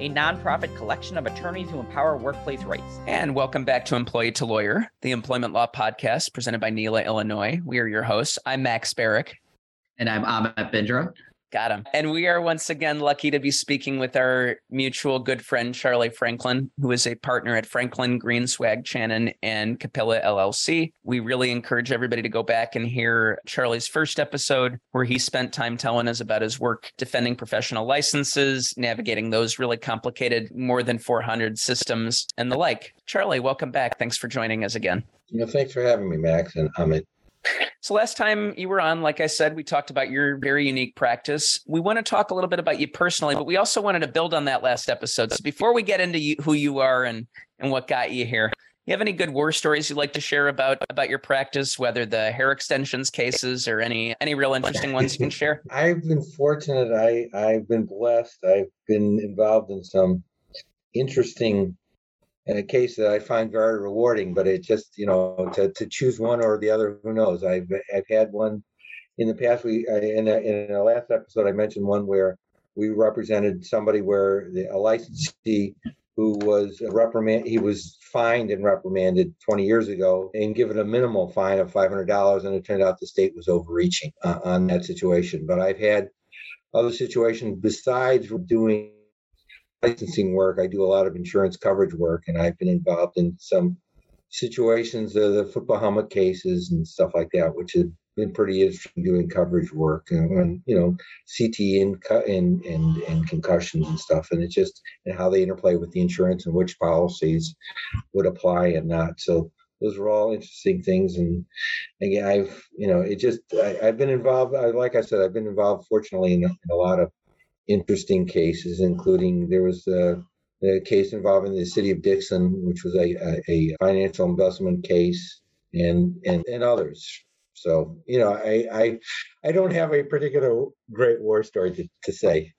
a nonprofit collection of attorneys who empower workplace rights. And welcome back to Employee to Lawyer, the employment law podcast presented by NELA Illinois. We are your hosts. I'm Max Barrick. And I'm Ahmet Bindra. Got him. And we are once again lucky to be speaking with our mutual good friend, Charlie Franklin, who is a partner at Franklin, Green, Swag, Channon, and Capilla LLC. We really encourage everybody to go back and hear Charlie's first episode, where he spent time telling us about his work defending professional licenses, navigating those really complicated, more than 400 systems, and the like. Charlie, welcome back. Thanks for joining us again. You know, thanks for having me, Max and Ahmet. So last time you were on, like I said, we talked about your very unique practice. We want to talk a little bit about you personally, but we also wanted to build on that last episode. So before we get into you, who you are and and what got you here, you have any good war stories you'd like to share about about your practice, whether the hair extensions cases or any any real interesting ones you can share? I've been fortunate. I I've been blessed. I've been involved in some interesting a case that I find very rewarding, but it just, you know, to, to choose one or the other, who knows? I've, I've had one in the past. We, in, in the last episode, I mentioned one where we represented somebody where the, a licensee who was reprimand, he was fined and reprimanded 20 years ago and given a minimal fine of $500. And it turned out the state was overreaching uh, on that situation. But I've had other situations besides doing licensing work, I do a lot of insurance coverage work, and I've been involved in some situations of the football helmet cases and stuff like that, which have been pretty interesting doing coverage work and, and you know CT and, and and and concussions and stuff, and it's just and how they interplay with the insurance and which policies would apply and not. So those are all interesting things. And again i've you know it just I, have been involved I, like i said i've been involved fortunately in, in a lot of interesting cases, including there was a, a case involving the city of Dixon, which was a, a, a financial investment case, and and and others. So you know, I I I don't have a particular great war story to, to say.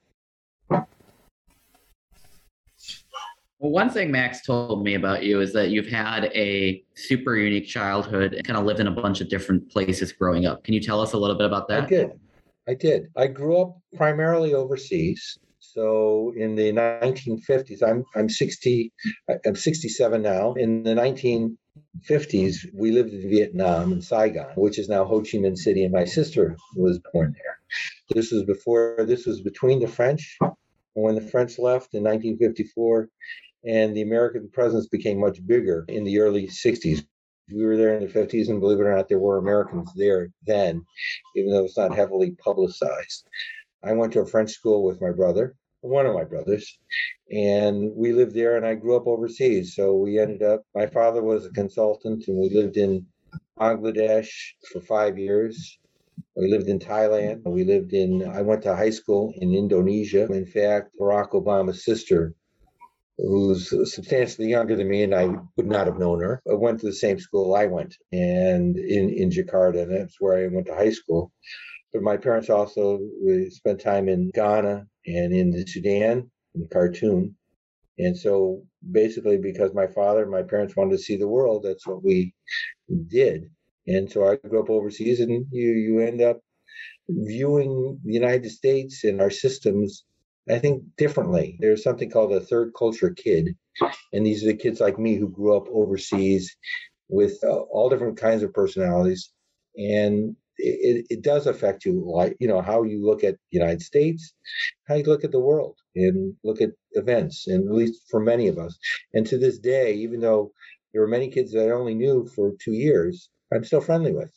Well, one thing Max told me about you is that you've had a super unique childhood and kind of lived in a bunch of different places growing up. Can you tell us a little bit about that? I did. I did. I grew up primarily overseas. So in the 1950s, I'm I'm 60, I'm 67 now. In the 1950s, we lived in Vietnam in Saigon, which is now Ho Chi Minh City, and my sister was born there. This was before. This was between the French, when the French left in 1954, and the American presence became much bigger in the early 60s we were there in the 50s, and believe it or not, there were Americans there then, even though it's not heavily publicized. I went to a French school with my brother, one of my brothers, and we lived there, and I grew up overseas. So we ended up, my father was a consultant, and we lived in Bangladesh for five years. We lived in Thailand. We lived in, I went to high school in Indonesia. In fact, Barack Obama's sister who's substantially younger than me, and I would not have known her. Went to the same school I went, and in in Jakarta, and that's where I went to high school. But my parents also spent time in Ghana and in the Sudan, in Khartoum, and so basically, because my father and my parents wanted to see the world, that's what we did. And so I grew up overseas, and you you end up viewing the United States and our systems I think differently. There's something called a third culture kid, and these are the kids like me who grew up overseas with uh, all different kinds of personalities, and it, it does affect you, like you know how you look at the United States, how you look at the world, and look at events, and at least for many of us, and to this day, even though there were many kids that I only knew for two years, I'm still friendly with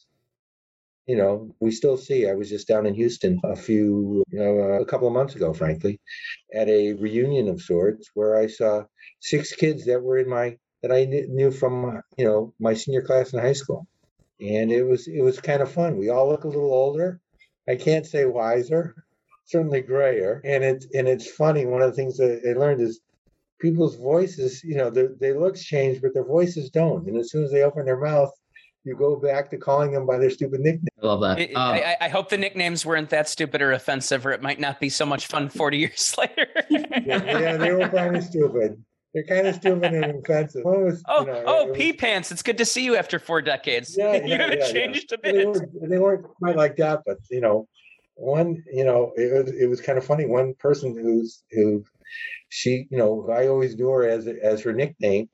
you know, we still see. I was just down in Houston a few, you know, uh, a couple of months ago, frankly, at a reunion of sorts where I saw six kids that were in my that I knew from, uh, you know, my senior class in high school, and it was it was kind of fun. We all look a little older. I can't say wiser, certainly grayer, and it's and it's funny. One of the things that I learned is people's voices, you know, they looks change, but their voices don't. And as soon as they open their mouth, you go back to calling them by their stupid nickname. I love that. I- Um, I, I hope the nicknames weren't that stupid or offensive, or it might not be so much fun 40 years later. Yeah, they were kind of stupid. They're kind of stupid and offensive. One was, Oh, you know, oh, was, pee pants! It's good to see you after four decades. Yeah, you yeah, haven't yeah, yeah. changed a They bit. weren't, they weren't quite like that, but you know, one, you know, it was it was kind of funny. One person who's who, she, you know, I always knew her as as her nickname.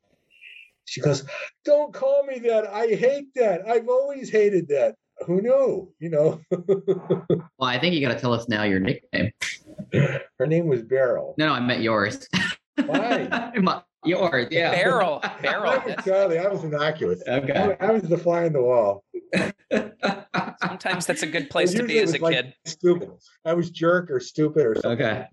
She goes, "Don't call me that. I hate that. I've always hated that." Who knew? You know, well, I think you got to tell us now your nickname. her name was Beryl. No, no, I meant yours. Why? My- yours, yeah. Beryl. Beryl. I was Charlie. I was innocuous. Okay. I, I was the fly on the wall. Sometimes that's a good place to be as a like kid. Stupid. I was jerk or stupid or something. Okay.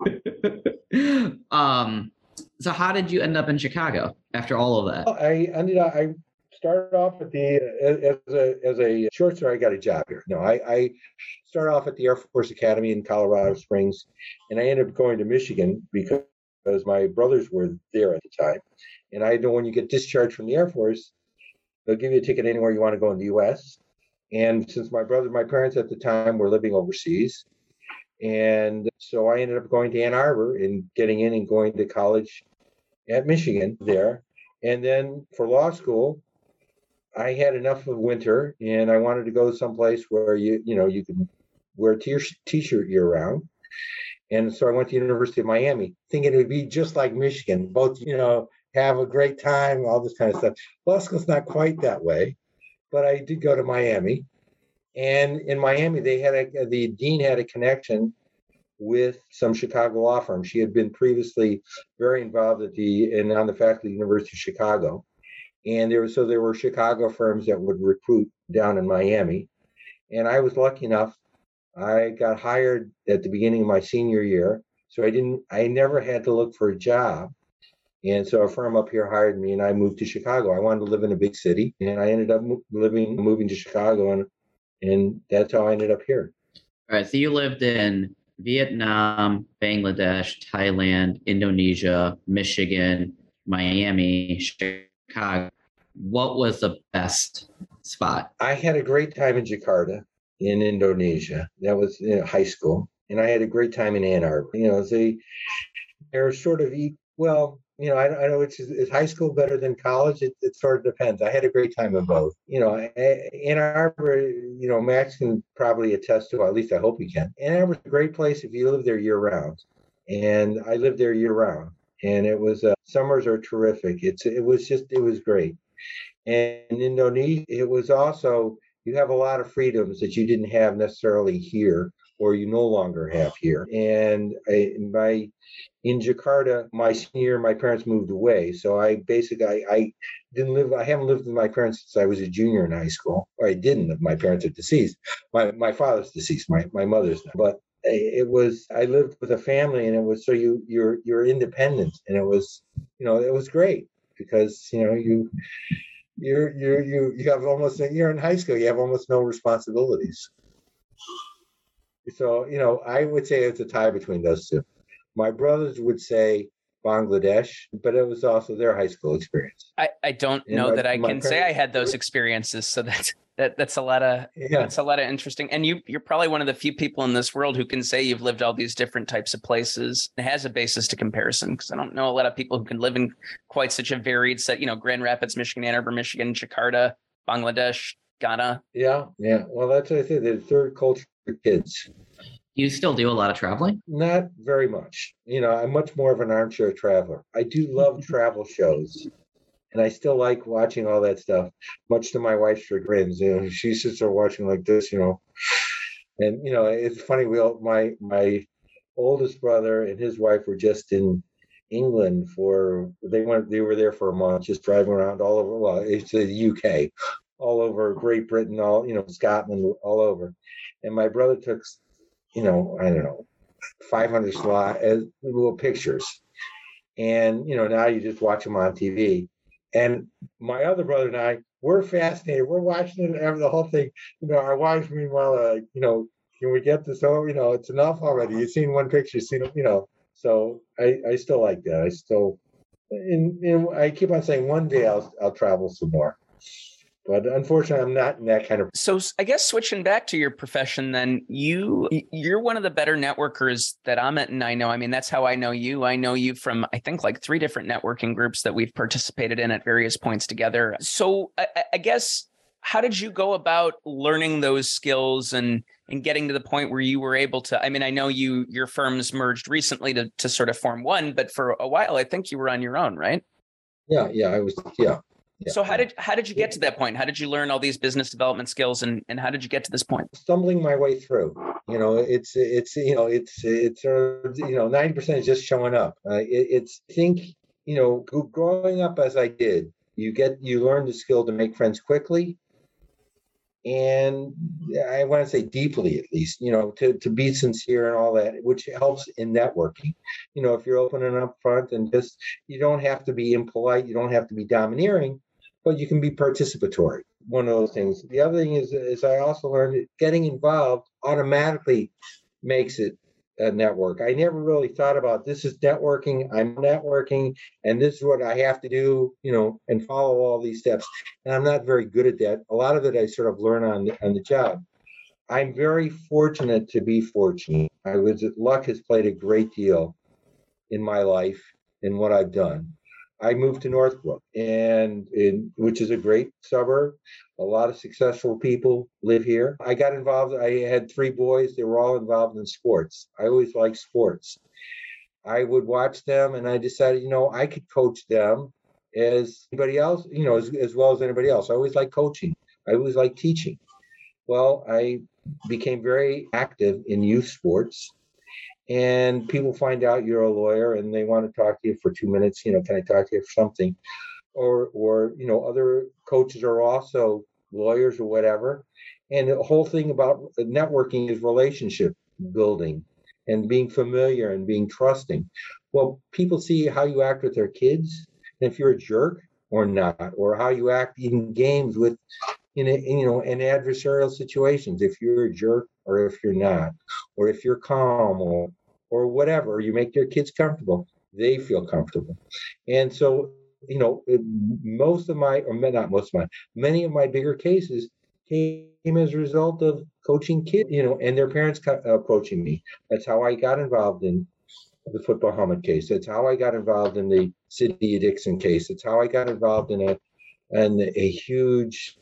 like that. um. So, how did you end up in Chicago after all of that? Well, I ended up. I started off at the as a as a short story. I got a job here. No, I, I started off at the Air Force Academy in Colorado Springs, and I ended up going to Michigan because my brothers were there at the time, and I know when you get discharged from the Air Force, they'll give you a ticket anywhere you want to go in the U.S. And since my brother, my parents at the time were living overseas, and so I ended up going to Ann Arbor and getting in and going to college at Michigan there. And then for law school, I had enough of winter and I wanted to go someplace where you, you know, you can wear a t shirt year round. And so I went to the University of Miami, thinking it would be just like Michigan, both, you know, have a great time, all this kind of stuff. Law school's not quite that way, but I did go to Miami. And in Miami, they had a, the dean had a connection with some Chicago law firm. She had been previously very involved at the and on the faculty of the University of Chicago. And there was so there were Chicago firms that would recruit down in Miami. And I was lucky enough. I got hired at the beginning of my senior year. So I didn't I never had to look for a job. And so a firm up here hired me and I moved to Chicago. I wanted to live in a big city and I ended up living moving to Chicago and and that's how I ended up here. All right. So, you lived in Vietnam, Bangladesh, Thailand, Indonesia, Michigan, Miami, Chicago. What was the best spot? I had a great time in Jakarta in Indonesia. That was in high school. And I had a great time in Ann Arbor. You know, they they're sort of well, you know, I, I know it's is high school better than college. It, it sort of depends. I had a great time in both. You know, Ann Arbor, you know, Max can probably attest to. At least I hope he can. Ann Arbor's a great place if you live there year round. And I lived there year round, and it was uh, summers are terrific. It's it was just it was great. And in Indonesia, it was also you have a lot of freedoms that you didn't have necessarily here or you no longer have here. And I, my in Jakarta, my senior year, my parents moved away. So I basically I, I didn't live I haven't lived with my parents since I was a junior in high school. Or I didn't my parents are deceased. My my father's deceased, my, my mother's not. But it was I lived with a family and it was so you you're you're independent and it was you know it was great because you know you you're you you you have almost you're in high school you have almost no responsibilities so you know i would say it's a tie between those two my brothers would say bangladesh but it was also their high school experience I, I don't And know my- that I can say I had those experiences. So that's that that's a lot of yeah that's a lot of interesting. And you you're probably one of the few people in this world who can say you've lived all these different types of places and has a basis to comparison. Because I don't know a lot of people who can live in quite such a varied set. You know, Grand Rapids, Michigan, Ann Arbor, Michigan, Jakarta, Bangladesh, Ghana. yeah yeah well that's what i said they're third culture kids You still do a lot of traveling? not very much you know i'm much more of an armchair traveler i do love travel shows and I still like watching all that stuff, much to my wife's chagrins. You know, she sits there watching like this, you know. And you know, it's funny. We all, my my oldest brother and his wife were just in England for they went they were there for a month, just driving around all over. Well, it's the UK, all over Great Britain, all you know, Scotland, all over. And my brother took, you know, I don't know, 500 slide as uh, little pictures. And you know, now you just watch them on TV. And my other brother and I, we're fascinated. We're watching it every the whole thing. You know, our wives, meanwhile, are like, you know, can we get this over? You know, it's enough already. You've seen one picture, you've seen you know. So I, I still like that. I still, and, and I keep on saying one day I'll, I'll travel some more. But unfortunately, I'm not in that kind of. So I guess switching back to your profession, then you you're one of the better networkers that Ahmet, and I know. I mean, that's how I know you. I know you from I think like three different networking groups that we've participated in at various points together. So I, I guess how did you go about learning those skills and and getting to the point where you were able to i mean i know you your firms merged recently to to sort of form one but for a while i think you were on your own right yeah yeah i was yeah yeah. So how did how did you get to that point? How did you learn all these business development skills, and and how did you get to this point? Stumbling my way through. You know, it's it's you know it's it's uh, you know ninety percent is just showing up. Uh, it, it's think you know growing up as I did, you get you learn the skill to make friends quickly, and I want to say deeply at least, you know, to, to be sincere and all that, which helps in networking. You know, if you're open and upfront and just you don't have to be impolite, you don't have to be domineering, but you can be participatory. One of those things. The other thing is, is I also learned that getting involved automatically makes it a network. I never really thought about this is networking. I'm networking, and this is what I have to do, you know, and follow all these steps. And I'm not very good at that. A lot of it I sort of learn on on the job. I'm very fortunate to be fortunate. I was luck has played a great deal in my life in what I've done. I moved to Northbrook, and in, which is a great suburb. A lot of successful people live here. I got involved. I had three boys. They were all involved in sports. I always liked sports. I would watch them, and I decided, you know, I could coach them as anybody else, you know, as, as well as anybody else. I always like coaching. I always like teaching. Well, I became very active in youth sports and people find out you're a lawyer and they want to talk to you for two minutes you know can i talk to you for something? Or or you know other coaches are also lawyers or whatever. And the whole thing about networking is relationship building and being familiar and being trusting. Well people see how you act with their kids and if you're a jerk or not or how you act in games with in, a, you know in adversarial situations if you're a jerk or if you're not or if you're calm or or whatever you make your kids comfortable they feel comfortable. And so you know most of my or not most of my many of my bigger cases came as a result of coaching kids you know and their parents uh, approaching me. That's how i got involved in the football helmet case. That's how i got involved in the city dixon case. That's how i got involved in a and a huge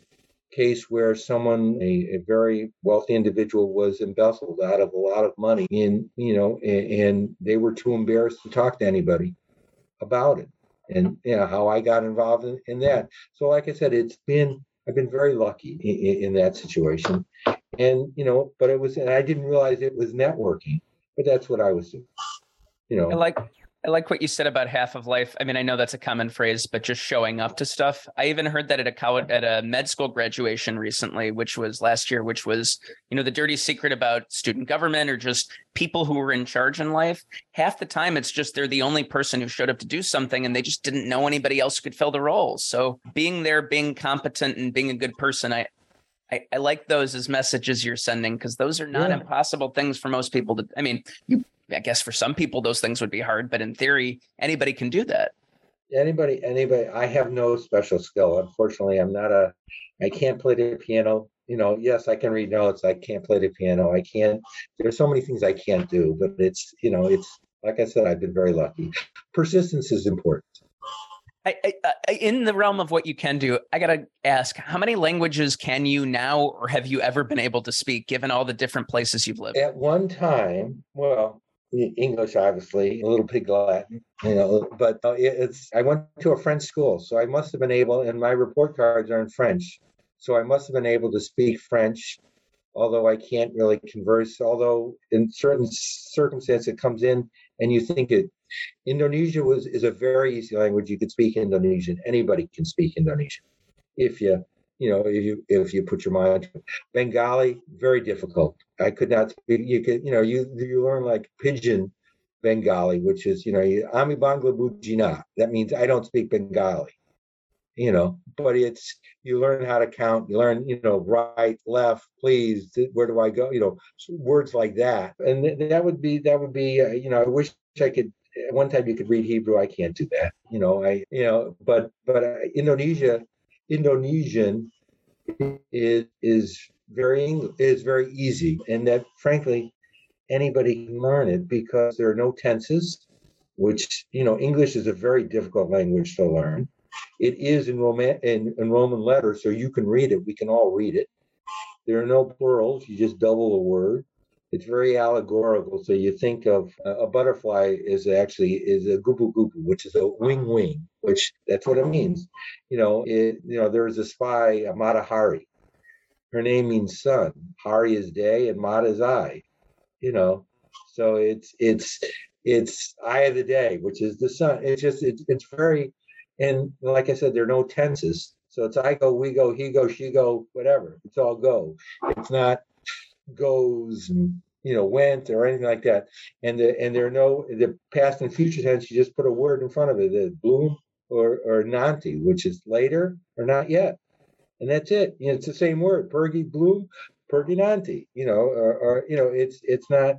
case where someone, a, a, very wealthy individual, was embezzled out of a lot of money, in you know, and, and they were too embarrassed to talk to anybody about it. And you know, how I got involved in, in, that. So, like I said, it's been I've been very lucky in, in that situation, and you know, but it was, and I didn't realize it was networking, but that's what I was doing. You know, I like I like what you said about half of life. I mean, I know that's a common phrase, but just showing up to stuff. I even heard that at a college, at a med school graduation recently, which was last year, which was, you know, the dirty secret about student government or just people who were in charge in life. Half the time, it's just they're the only person who showed up to do something and they just didn't know anybody else could fill the role. So being there, being competent and being a good person, I, I, I, like those as messages you're sending because those are not yeah. impossible things for most people to. I mean, you I guess for some people those things would be hard, but in theory, anybody can do that. Anybody, anybody. I have no special skill. Unfortunately, I'm not a. I can't play the piano. You know, yes, I can read notes. I can't play the piano. I can't. There's so many things I can't do, but it's you know, it's like I said, I've been very lucky. Persistence is important. I, I, in the realm of what you can do, I gotta ask: How many languages can you now, or have you ever been able to speak, given all the different places you've lived? At one time, well, English, obviously, a little pig Latin, you know. But uh, it's I went to a French school, so I must have been able, and my report cards are in French, so I must have been able to speak French, although I can't really converse. Although in certain circumstances it comes in, and you think it. Indonesia was is a very easy language. You could speak Indonesian. Anybody can speak Indonesian if you you know, if you if you put your mind. Bengali, very difficult. I could not speak. You could, you know, you you learn like pidgin Bengali, which is, you know, Ami Bangla Bujina. That means I don't speak Bengali. You know, but it's you learn how to count. You learn, you know, right, left, please. Where do I go? You know, words like that. And that would be that would be. Uh, you know, I wish I could one time you could read Hebrew. I can't do that. You know, I you know, but but uh, Indonesia Indonesian is is very is very easy, and that frankly anybody can learn it because there are no tenses, which you know English is a very difficult language to learn. It is in Roman in, in Roman letters, so you can read it. We can all read it. There are no plurals. You just double the word. It's very allegorical. So you think of uh, a butterfly is actually is a gupu gupu, which is a wing wing, which that's what it means. You know, it, you know, there's a spy, uh, Mata Hari. Her name means sun. Hari is day, and Mata is eye. You know, so it's it's it's eye of the day, which is the sun. It's just it's it's very, and like I said, there are no tenses. So it's I go, we go, he go, she go, whatever. It's all go. It's not goes and you know went or anything like that. And the and there are no the past and future tense you just put a word in front of it the bloom or or nanti which is later or not yet. And that's it. You know, it's the same word pergi bloom pergi nanti you know or, or you know it's it's not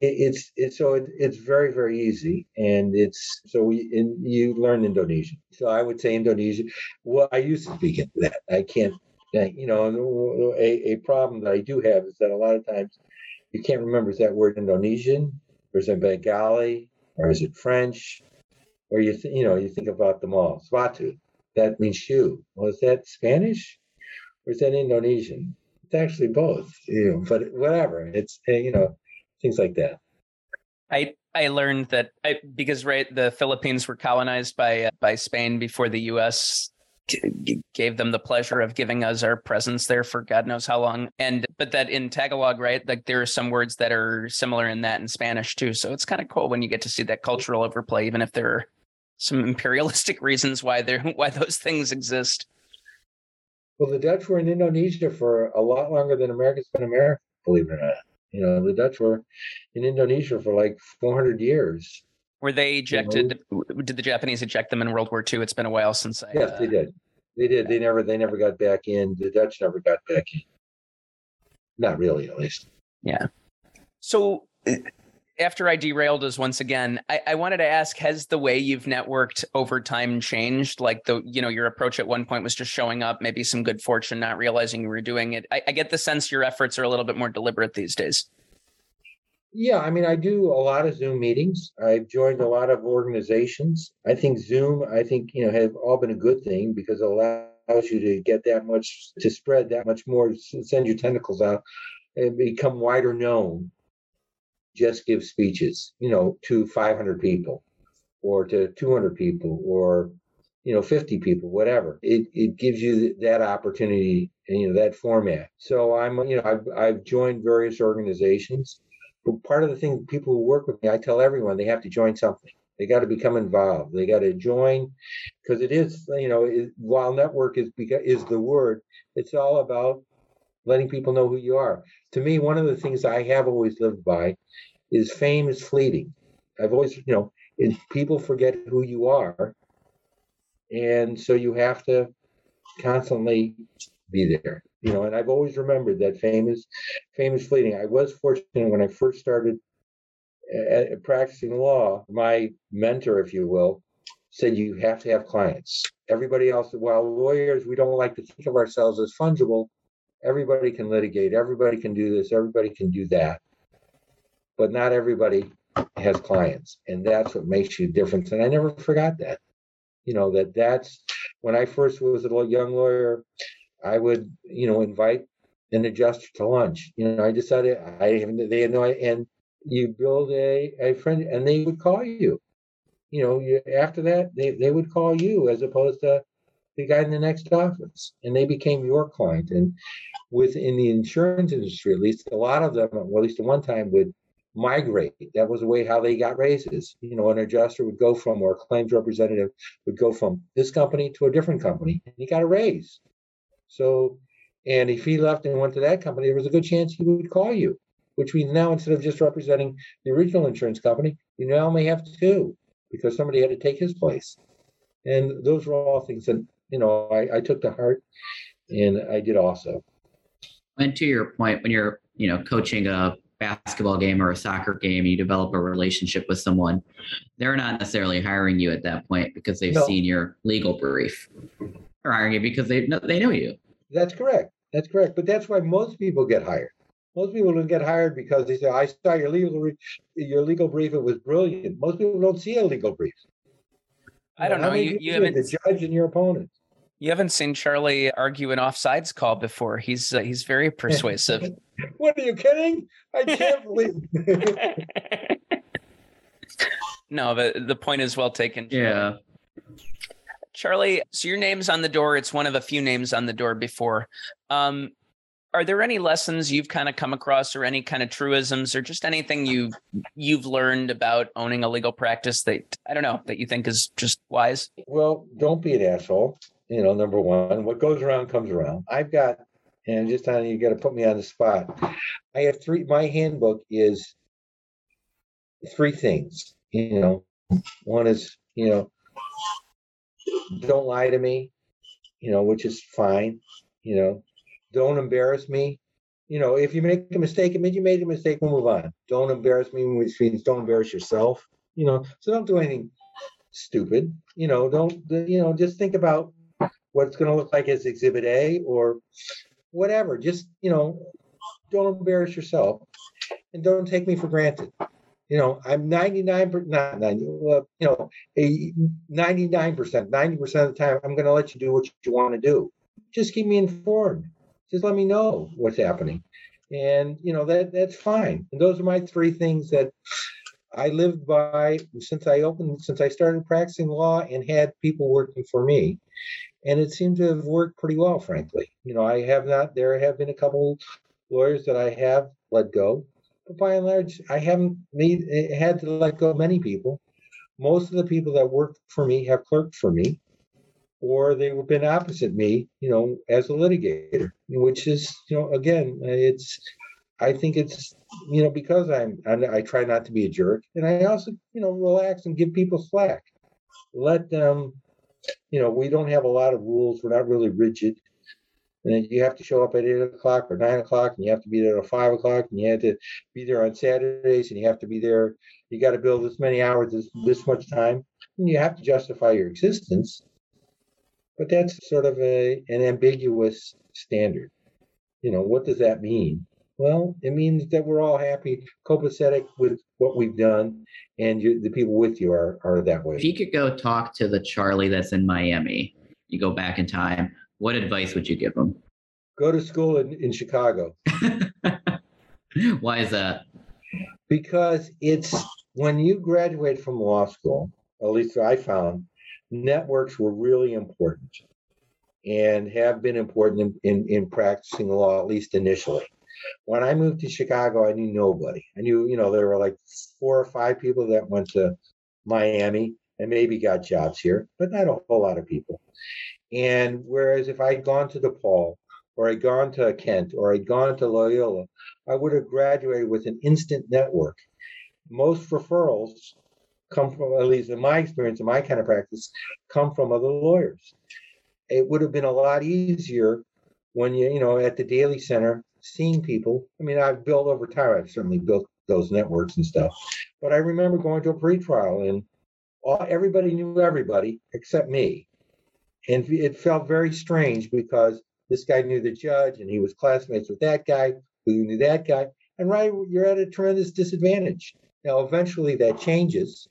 it, it's it's so it, it's very very easy. And it's so we and you learn indonesian. So i would say indonesian. Well i used to speak that i can't you know, a, a problem that I do have is that a lot of times you can't remember is that word Indonesian or is it Bengali or is it French or you th- you know you think about them all. Swatu, that means shoe. Well, is that Spanish or is that Indonesian? It's actually both. You know, but whatever. It's eh, you know things like that. I I learned that I, because right the Philippines were colonized by by Spain before the U.S gave them the pleasure of giving us our presence there for God knows how long. And but that in Tagalog, right? Like there are some words that are similar in that in Spanish too. So it's kind of cool when you get to see that cultural overplay, even if there are some imperialistic reasons why there why those things exist. Well, the Dutch were in Indonesia for a lot longer than America's been in America, believe it or not. You know, the Dutch were in Indonesia for like 400 years. Were they ejected? You know, did the Japanese eject them in World War II? It's been a while since I. Yes, uh, they did. They did. They never. They never got back in. The Dutch never got back in. Not really, at least. Yeah. So after I derailed us once again, I, I, wanted to ask: Has the way you've networked over time changed? Like the, you know, your approach at one point was just showing up, maybe some good fortune, not realizing you were doing it. I, I get the sense your efforts are a little bit more deliberate these days. Yeah, I mean, I do a lot of Zoom meetings. I've joined a lot of organizations. I think Zoom, I think, you know, have all been a good thing because it allows you to get that much, to spread that much more, send your tentacles out and become wider known. Just give speeches, you know, to 500 people or to 200 people or, you know, 50 people, whatever. It, it gives you that opportunity and, you know, that format. So I'm, you know, I've, I've joined various organizations but part of the thing, people who work with me, I tell everyone they have to join something. They got to become involved. They got to join because it is, you know, it, while network is is the word, it's all about letting people know who you are. To me, one of the things I have always lived by is fame is fleeting. I've always, you know, people forget who you are, and so you have to constantly be there you know, and I've always remembered that famous, famous fleeting. I was fortunate when I first started uh, practicing law. My mentor, if you will, said you have to have clients. Everybody else, while lawyers, we don't like to think of ourselves as fungible. Everybody can litigate. Everybody can do this. Everybody can do that. But not everybody has clients, and that's what makes you different. And I never forgot that. You know that that's when I first was a young lawyer. I would, you know, invite an adjuster to lunch. You know, I decided I they had no and you build a, a friend and they would call you. You know, you, after that they, they would call you as opposed to the guy in the next office. And they became your client. And within the insurance industry, at least a lot of them, well, at least at one time would migrate. That was the way how they got raises. You know, an adjuster would go from or a claims representative would go from this company to a different company and he got a raise. So, and if he left and went to that company, there was a good chance he would call you, which means now instead of just representing the original insurance company, you now may have two because somebody had to take his place. And those were all things that, you know, I, I took to heart and I did also. And to your point, when you're, you know, coaching a basketball game or a soccer game, you develop a relationship with someone, they're not necessarily hiring you at that point because they've no. seen your legal brief. They're hiring you because they know they know you. That's correct. That's correct. But that's why most people get hired. Most people don't get hired because they say, "I saw your legal re- your legal brief. It was brilliant." Most people don't see a legal brief. I don't know. You, you haven't the judge and your opponent. You haven't seen Charlie argue an offsides call before. He's uh, he's very persuasive. what are you kidding? I can't believe. no, the the point is well taken. Yeah. Charlie, so your name's on the door. It's one of a few names on the door before. Um, are there any lessons you've kind of come across or any kind of truisms or just anything you you've learned about owning a legal practice that I don't know that you think is just wise? Well, don't be an asshole. You know, number one, what goes around comes around. I've got and just on you got to put me on the spot. I have three my handbook is three things. You know, one is, you know, don't lie to me, you know, which is fine. You know, don't embarrass me. You know, if you make a mistake, it means you made a mistake, we'll move on. Don't embarrass me, which means don't embarrass yourself. You know, so don't do anything stupid. You know, don't, you know, just think about what it's going to look like as Exhibit A or whatever. Just, you know, don't embarrass yourself and don't take me for granted. You know, I'm 99, not 90, well, you know, a 99%, 90% of the time, I'm going to let you do what you want to do. Just keep me informed. Just let me know what's happening. And, you know, that that's fine. And those are my three things that I lived by since I opened, since I started practicing law and had people working for me. And it seemed to have worked pretty well, frankly. You know, I have not, there have been a couple lawyers that I have let go but by and large, I haven't made eh, had to let go many people. Most of the people that work for me have clerked for me, or they've been opposite me, you know, as a litigator, which is, you know, again, it's. I think it's, you know, because I'm, I'm I try not to be a jerk, and I also, you know, relax and give people slack. Let them, you know, we don't have a lot of rules. We're not really rigid and you have to show up at eight o'clock or nine o'clock, and you have to be there at five o'clock, and you have to be there on Saturdays, and you have to be there. You got to build this many hours, this this much time, and you have to justify your existence. But that's sort of a an ambiguous standard. You know, what does that mean? Well, it means that we're all happy, copacetic with what we've done, and you, the people with you are are that way. If you could go talk to the Charlie that's in Miami, you go back in time what advice would you give them? Go to school in, in Chicago. Why is that? Because it's when you graduate from law school, at least I found, networks were really important and have been important in, in, in practicing law, at least initially. When I moved to Chicago, I knew nobody. I knew, you know, there were like four or five people that went to Miami and maybe got jobs here, but not a whole lot of people. And whereas if I'd gone to DePaul or I'd gone to Kent or I'd gone to Loyola, I would have graduated with an instant network. Most referrals come from, at least in my experience, in my kind of practice, come from other lawyers. It would have been a lot easier when you, you know, at the Daley Center, seeing people. I mean, I've built over time, I've certainly built those networks and stuff. But I remember going to a pretrial and all, everybody knew everybody except me. And it felt very strange because this guy knew the judge and he was classmates with that guy who knew that guy. And right, you're at a tremendous disadvantage. Now, eventually that changes,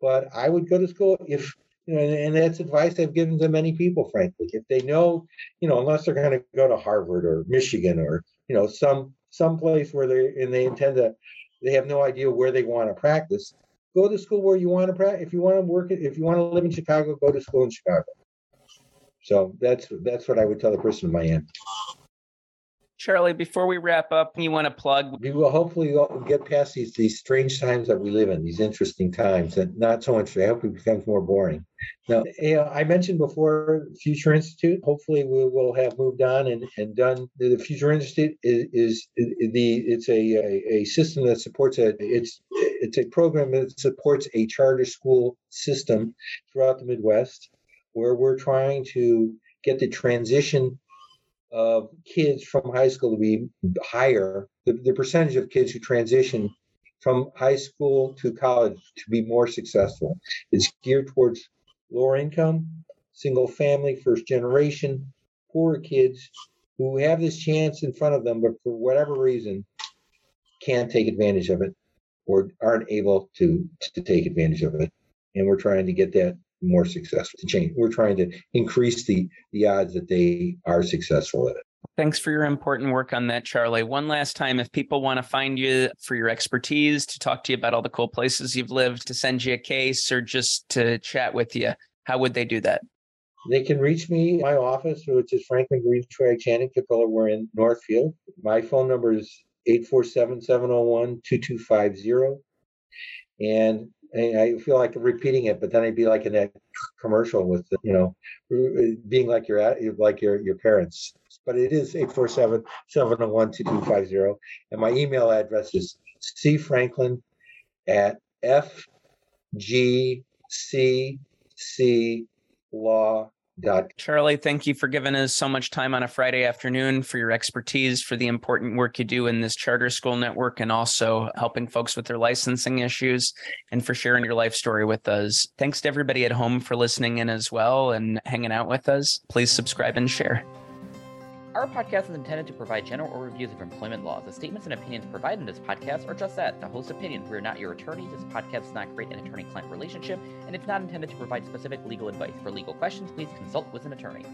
but I would go to school if, you know, and, that's advice I've given to many people, frankly. If they know, you know, unless they're going to go to Harvard or Michigan or, you know, some some place where they and they intend to, they have no idea where they want to practice. Go to school where you want to practice. If you want to work, if you want to live in Chicago, go to school in Chicago. So that's that's what I would tell the person in Miami. Charlie, before we wrap up, you want to plug? We will hopefully get past these these strange times that we live in, these interesting times, and not so much. I hope it becomes more boring. Now, you know, I mentioned before Future Institute. Hopefully, we will have moved on and, and done. The Future Institute is, is the it's a, a, a system that supports a it's it's a program that supports a charter school system throughout the Midwest where we're trying to get the transition of kids from high school to be higher, the, the percentage of kids who transition from high school to college to be more successful. It's geared towards lower income, single family, first generation, poor kids who have this chance in front of them, but for whatever reason can't take advantage of it or aren't able to to take advantage of it. And we're trying to get that more successful to change. We're trying to increase the the odds that they are successful at it. Thanks for your important work on that, Charlie. One last time, if people want to find you for your expertise, to talk to you about all the cool places you've lived, to send you a case, or just to chat with you, how would they do that? They can reach me my office, which is Franklin Green Swag Channing Capella. We're in Northfield. My phone number is 847-701-2250. And I feel like repeating it, but then I'd be like in that commercial with, you know, being like your like your your parents. But it is 847-701-2250. And my email address is cfranklin at fgcc Dot. Charlie, thank you for giving us so much time on a Friday afternoon for your expertise, for the important work you do in this charter school network, and also helping folks with their licensing issues, and for sharing your life story with us. Thanks to everybody at home for listening in as well and hanging out with us. Please subscribe and share. Our podcast is intended to provide general overviews of employment laws. The statements and opinions provided in this podcast are just that, the host's opinions. We are not your attorneys. This podcast does not create an attorney-client relationship, and it's not intended to provide specific legal advice. For legal questions, please consult with an attorney.